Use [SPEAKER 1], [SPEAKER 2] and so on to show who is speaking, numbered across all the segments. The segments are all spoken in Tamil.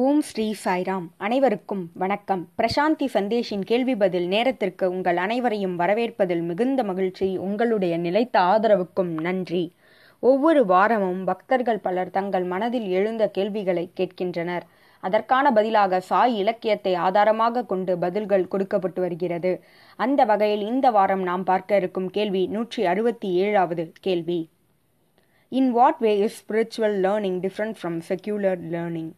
[SPEAKER 1] ஓம் ஸ்ரீ சாய்ராம். அனைவருக்கும் வணக்கம். பிரசாந்தி சந்தேஷின் கேள்வி பதில் நேரத்திற்கு உங்கள் அனைவரையும் வரவேற்பதில் மிகுந்த மகிழ்ச்சி. உங்களுடைய நிலைத்த ஆதரவுக்கும் நன்றி. ஒவ்வொரு வாரமும் பக்தர்கள் பலர் தங்கள் மனதில் எழுந்த கேள்விகளை கேட்கின்றனர். அதற்கான பதிலாக சாய் இலக்கியத்தை ஆதாரமாக கொண்டு பதில்கள் கொடுக்கப்பட்டு வருகிறது. அந்த வகையில் இந்த வாரம் நாம் பார்க்க இருக்கும் கேள்வி நூற்றி அறுபத்தி ஏழாவது கேள்வி. In what way is spiritual learning different from secular learning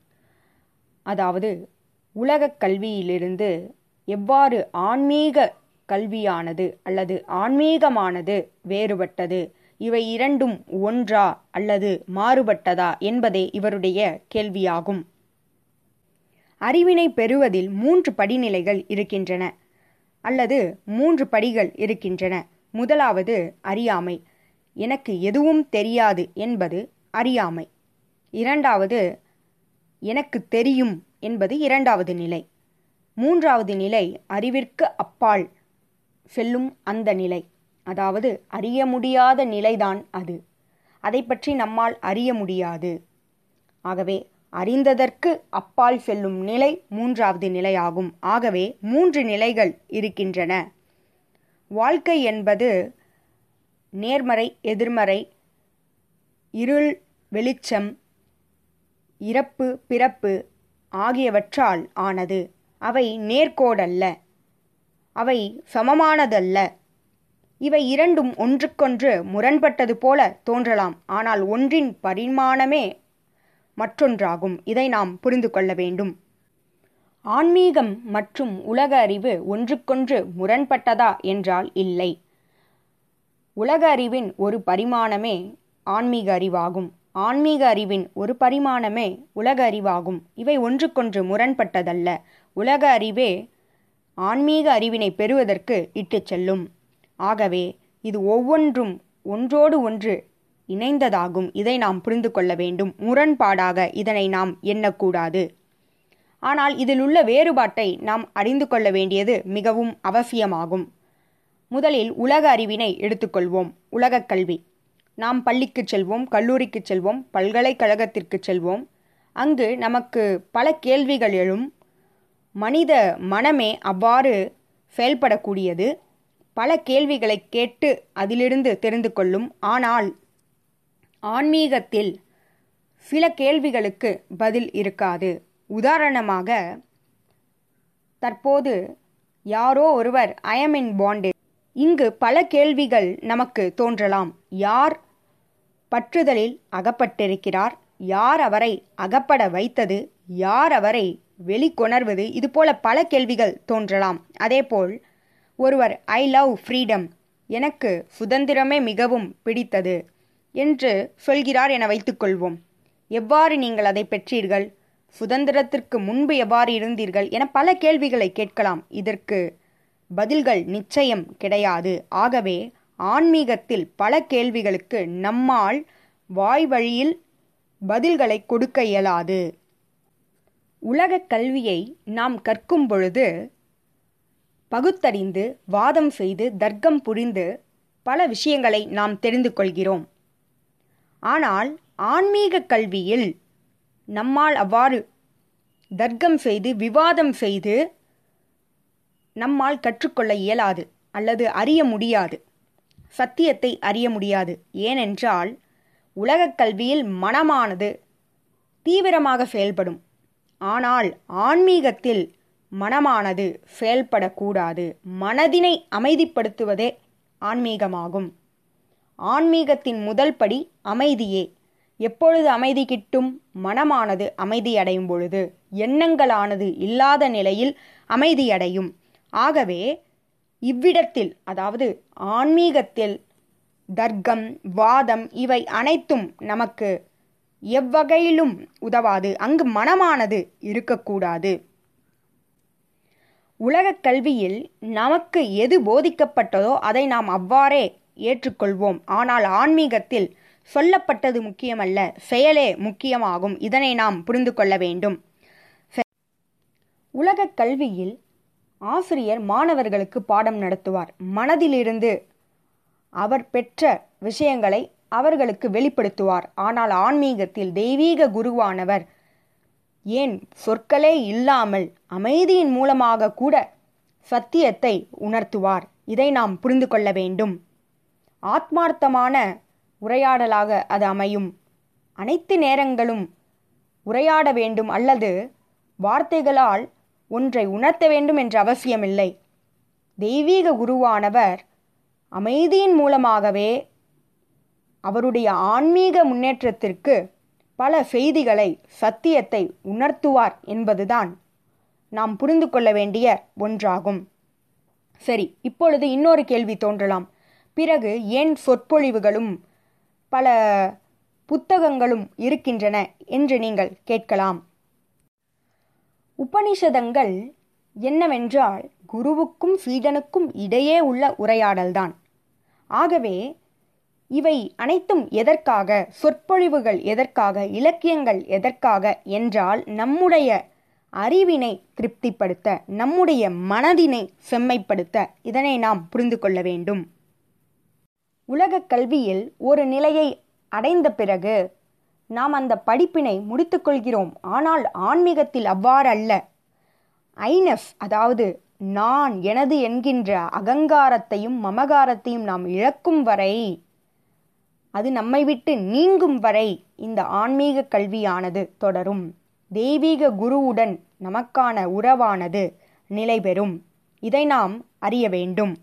[SPEAKER 1] அதாவது உலகக் கல்வியிலிருந்து எவ்வாறு ஆன்மீக கல்வியானது அல்லது ஆன்மீகமானது வேறுபட்டது இவை இரண்டும் ஒன்றா அல்லது மாறுபட்டதா என்பதே இவருடைய கேள்வியாகும். அறிவினை பெறுவதில் மூன்று படிநிலைகள் இருக்கின்றன அல்லது மூன்று படிகள் இருக்கின்றன. முதலாவது அறியாமை. எனக்கு எதுவும் தெரியாது என்பது அறியாமை. இரண்டாவது எனக்கு தெரியும் என்பது இரண்டாவது நிலை. மூன்றாவது நிலை அறிவிற்கு அப்பால் செல்லும் அந்த நிலை. அதாவது அறிய முடியாத நிலைதான் அது. அதை பற்றி நம்மால் அறிய முடியாது. ஆகவே அறிந்ததற்கு அப்பால் செல்லும் நிலை மூன்றாவது நிலையாகும். ஆகவே மூன்று நிலைகள் இருக்கின்றன. வாழ்க்கை என்பது நேர்மறை எதிர்மறை இருள் வெளிச்சம் இறப்பு பிறப்பு ஆகியவற்றால் ஆனது. அவை நேர்கோடல்ல. அவை சமமானதல்ல. இவை இரண்டும் ஒன்றுக்கொன்று முரண்பட்டது போல தோன்றலாம். ஆனால் ஒன்றின் பரிமாணமே மற்றொன்றாகும். இதை நாம் புரிந்து கொள்ள வேண்டும். ஆன்மீகம் மற்றும் உலக அறிவு ஒன்றுக்கொன்று முரண்பட்டதா என்றால் இல்லை. உலக அறிவின் ஒரு பரிமாணமே ஆன்மீக அறிவாகும். ஆன்மீக அறிவின் ஒரு பரிமாணமே உலக அறிவாகும். இவை ஒன்றுக்கொன்று முரண்பட்டதல்ல. உலக அறிவே ஆன்மீக அறிவினை பெறுவதற்கு இட்டுச் செல்லும். ஆகவே இது ஒவ்வொன்றும் ஒன்றோடு ஒன்று இணைந்ததாகும். இதை நாம் புரிந்து கொள்ள வேண்டும். முரண்பாடாக இதனை நாம் எண்ணக்கூடாது. ஆனால் இதில் உள்ள வேறுபாட்டை நாம் அறிந்து கொள்ள வேண்டியது மிகவும் அவசியமாகும். முதலில் உலக அறிவினை எடுத்துக்கொள்வோம். உலகக் கல்வி. நாம் பள்ளிக்கு செல்வோம் கல்லூரிக்கு செல்வோம் பல்கலைக்கழகத்திற்கு செல்வோம். அங்கு நமக்கு பல கேள்விகள் எழும். மனித மனமே அவ்வாறு செயல்படக்கூடியது. பல கேள்விகளை கேட்டு அதிலிருந்து தெரிந்து கொள்ளும். ஆனால் ஆன்மீகத்தில் சில கேள்விகளுக்கு பதில் இருக்காது. உதாரணமாக தற்போது யாரோ ஒருவர் ஐஎம் இன் பாண்டே இங்கு பல கேள்விகள் நமக்கு தோன்றலாம். யார் பற்றுதலில் அகப்பட்டிருக்கிறார். யார் அவரை அகப்பட வைத்தது? யார் அவரை வெளிக்கொணர்வது? இதுபோல பல கேள்விகள் தோன்றலாம். அதேபோல் ஒருவர் ஐ லவ் ஃப்ரீடம் எனக்கு சுதந்திரமே மிகவும் பிடித்தது என்று சொல்கிறார் என வைத்துக்கொள்வோம். எவ்வாறு நீங்கள் அதை பெற்றீர்கள்? சுதந்திரத்திற்கு முன்பு எவ்வாறு இருந்தீர்கள்? என பல கேள்விகளை கேட்கலாம். இதற்கு பதில்கள் நிச்சயம் கிடையாது. ஆகவே ஆன்மீகத்தில் பல கேள்விகளுக்கு நம்மால் வாய் வழியில் பதில்களை கொடுக்க இயலாது. உலகக் கல்வியை நாம் கற்கும் பொழுது பகுத்தறிந்து வாதம் செய்து தர்க்கம் புரிந்து பல விஷயங்களை நாம் தெரிந்து கொள்கிறோம். ஆனால் ஆன்மீக கல்வியில் நம்மால் அவ்வாறு தர்க்கம் செய்து விவாதம் செய்து நம்மால் கற்றுக்கொள்ள இயலாது அல்லது அறிய முடியாது. சத்தியத்தை அறிய முடியாது. ஏனென்றால் உலகக் கல்வியில் மனமானது தீவிரமாக செயல்படும். ஆனால் ஆன்மீகத்தில் மனமானது செயல்படக்கூடாது. மனதினை அமைதிப்படுத்துவதே ஆன்மீகமாகும். ஆன்மீகத்தின் முதல் படி அமைதியே. எப்பொழுது அமைதி கிட்டும்? மனமானது அமைதியடையும் பொழுது. எண்ணங்களானது இல்லாத நிலையில் அமைதியடையும் ஆகவே இவ்விடத்தில் அதாவது ஆன்மீகத்தில் தர்க்கம் வாதம் இவை அனைத்தும் நமக்கு எவ்வகையிலும் உதவாது. அங்கு மனமானது இருக்கக்கூடாது. உலகக் கல்வியில் நமக்கு எது போதிக்கப்பட்டதோ அதை நாம் அவ்வாறே ஏற்றுக்கொள்வோம். ஆனால் ஆன்மீகத்தில் சொல்லப்பட்டது முக்கியமல்ல செயலே முக்கியமாகும். இதனை நாம் புரிந்து கொள்ள வேண்டும். உலகக் கல்வியில் ஆசிரியர் மாணவர்களுக்கு பாடம் நடத்துவார். மனதிலிருந்து அவர் பெற்ற விஷயங்களை அவர்களுக்கு வெளிப்படுத்துவார். ஆனால் ஆன்மீகத்தில் தெய்வீக குருவானவர் ஏன் சொற்களே இல்லாமல் அமைதியின் மூலமாக கூட சத்தியத்தை உணர்த்துவார்? இதை நாம் புரிந்து கொள்ள வேண்டும். ஆத்மார்த்தமான உரையாடலாக அது அமையும். அனைத்து நேரங்களும் உரையாட வேண்டும் அல்லது வார்த்தைகளால் ஒன்றை உணர்த்த வேண்டும் என்ற அவசியமில்லை. தெய்வீக குருவானவர் அமைதியின் மூலமாகவே அவருடைய ஆன்மீக முன்னேற்றத்திற்கு பல செய்திகளை சத்தியத்தை உணர்த்துவார் என்பதுதான் நாம் புரிந்து கொள்ள வேண்டிய ஒன்றாகும். சரி இப்பொழுது இன்னொரு கேள்வி தோன்றலாம். பிறகு ஏன் சொற்பொழிவுகளும் பல புத்தகங்களும் இருக்கின்றன என்று நீங்கள் கேட்கலாம். உபனிஷதங்கள் என்னவென்றால் குருவுக்கும் சீடனுக்கும் இடையே உள்ள உரையாடல்தான். ஆகவே இவை அனைத்தும் எதற்காக சொற்பொழிவுகள் எதற்காக இலக்கியங்கள் எதற்காக என்றால் நம்முடைய அறிவினை திருப்திப்படுத்த நம்முடைய மனதினை செம்மைப்படுத்த இதனை நாம் புரிந்து கொள்ள வேண்டும். உலக கல்வியில் ஒரு நிலையை அடைந்த பிறகு நாம் அந்த படிப்பினை முடித்துக்கொள்கிறோம். ஆனால் ஆன்மீகத்தில் அவ்வாறு அல்ல அதாவது நான் எனது என்கின்ற அகங்காரத்தையும் மமகாரத்தையும் நாம் இழக்கும் வரை அது நம்மை விட்டு நீங்கும் வரை இந்த ஆன்மீக கல்வியானது தொடரும். தெய்வீக குருவுடன் நமக்கான உறவானது நிலைபெறும் இதை நாம் அறிய வேண்டும்.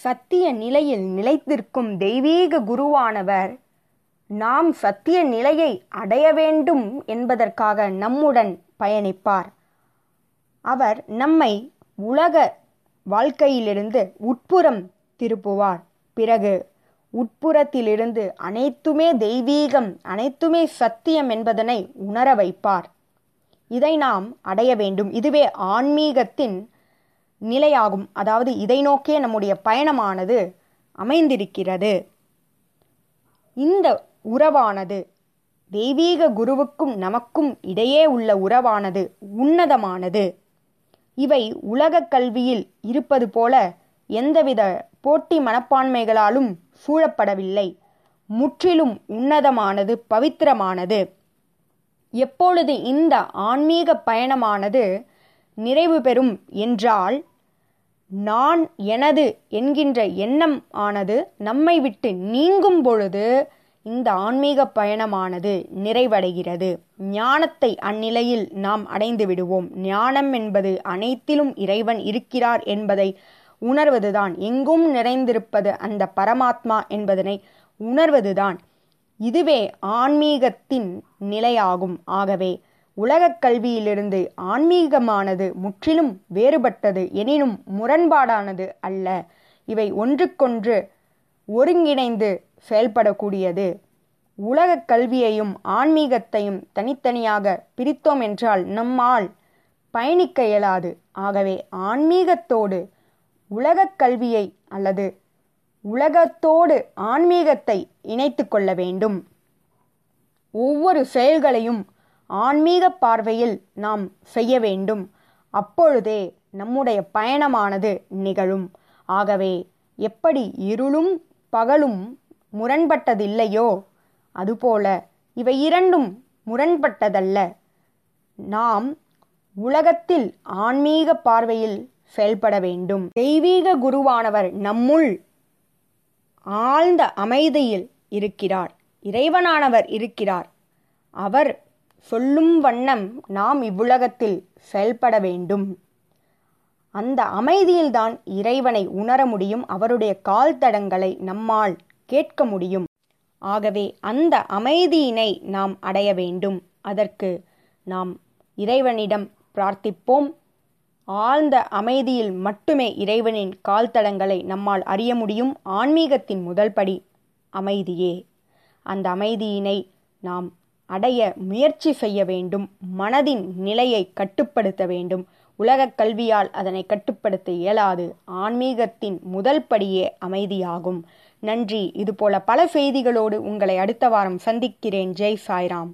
[SPEAKER 1] சத்திய நிலையில் நிலைத்திருக்கும் தெய்வீக குருவானவர் நாம் சத்திய நிலையை அடைய வேண்டும் என்பதற்காக நம்முடன் பயணிப்பார். அவர் நம்மை உலக வாழ்க்கையிலிருந்து உட்புறம் திருப்புவார். பிறகு உட்புறத்திலிருந்து அனைத்துமே தெய்வீகம் அனைத்துமே சத்தியம் என்பதனை உணர வைப்பார். இதை நாம் அடைய வேண்டும். இதுவே ஆன்மீகத்தின் நிலையாகும். அதாவது இதை நோக்கிய நம்முடைய பயணமானது அமைந்திருக்கிறது. இந்த உறவானது. தெய்வீக குருவுக்கும் நமக்கும் இடையே உள்ள உறவானது உன்னதமானது. இவை உலக கல்வியில் இருப்பது போல எந்தவித போட்டி மனப்பான்மைகளாலும் சூழப்படவில்லை. முற்றிலும் உன்னதமானது பவித்திரமானது. எப்பொழுது இந்த ஆன்மீக பயணமானது நிறைவு பெறும் என்றால் நான் எனது என்கின்ற எண்ணம் ஆனது நம்மை விட்டு நீங்கும் பொழுது இந்த ஆன்மீக பயணமானது நிறைவடைகிறது. ஞானத்தை அந்நிலையில் நாம் அடைந்து விடுவோம். ஞானம் என்பது அனைத்திலும் இறைவன் இருக்கிறார் என்பதை உணர்வதுதான். எங்கும் நிறைந்திருப்பது அந்த பரமாத்மா என்பதனை உணர்வதுதான். இதுவே ஆன்மீகத்தின் நிலையாகும். ஆகவே உலகக் கல்வியிலிருந்து ஆன்மீகமானது முற்றிலும் வேறுபட்டது எனினும் முரண்பாடானது அல்ல. இவை ஒன்றுக்கொன்று ஒருங்கிணைந்து செயல்படக்கூடியது. உலகக் கல்வியையும் ஆன்மீகத்தையும் தனித்தனியாக பிரித்தோம் என்றால் நம்மால் பயணிக்க இயலாது. ஆகவே ஆன்மீகத்தோடு உலகக் கல்வியை அல்லது உலகத்தோடு ஆன்மீகத்தை இணைத்து கொள்ள வேண்டும். ஒவ்வொரு செயல்களையும் ஆன்மீக பார்வையில் நாம் செய்ய வேண்டும். அப்பொழுதே நம்முடைய பயணமானது நிகழும். ஆகவே எப்படி இருளும் பகலும் முரண்பட்டதில்லையோ? அதுபோல இவை இரண்டும் முரண்பட்டதல்ல. நாம் உலகத்தில் ஆன்மீக பார்வையில் செயல்பட வேண்டும். தெய்வீக குருவானவர் நம்முள் ஆழ்ந்த அமைதியில் இருக்கிறார். இறைவனானவர் இருக்கிறார். அவர் சொல்லும் வண்ணம் நாம் இவ்வுலகத்தில் செயல்பட வேண்டும். அந்த அமைதியில்தான் இறைவனை உணர முடியும். அவருடைய கால் தடங்களை நம்மால் கேட்க முடியும். ஆகவே அந்த அமைதியினை நாம் அடைய வேண்டும். அதற்கு நாம் இறைவனிடம் பிரார்த்திப்போம். ஆழ்ந்த அமைதியில் மட்டுமே இறைவனின் கால்தடங்களை நம்மால் அறிய முடியும். ஆன்மீகத்தின் முதல் படி அமைதியே. அந்த அமைதியினை நாம் அடைய முயற்சி செய்ய வேண்டும். மனதின் நிலையை கட்டுப்படுத்த வேண்டும். உலகக் கல்வியால் அதனை கட்டுப்படுத்த இயலாது. ஆன்மீகத்தின் முதல் படியே அமைதியாகும். நன்றி. இதுபோல பல செய்திகளோடு உங்களை அடுத்த வாரம் சந்திக்கிறேன். ஜெய் சாய்ராம்.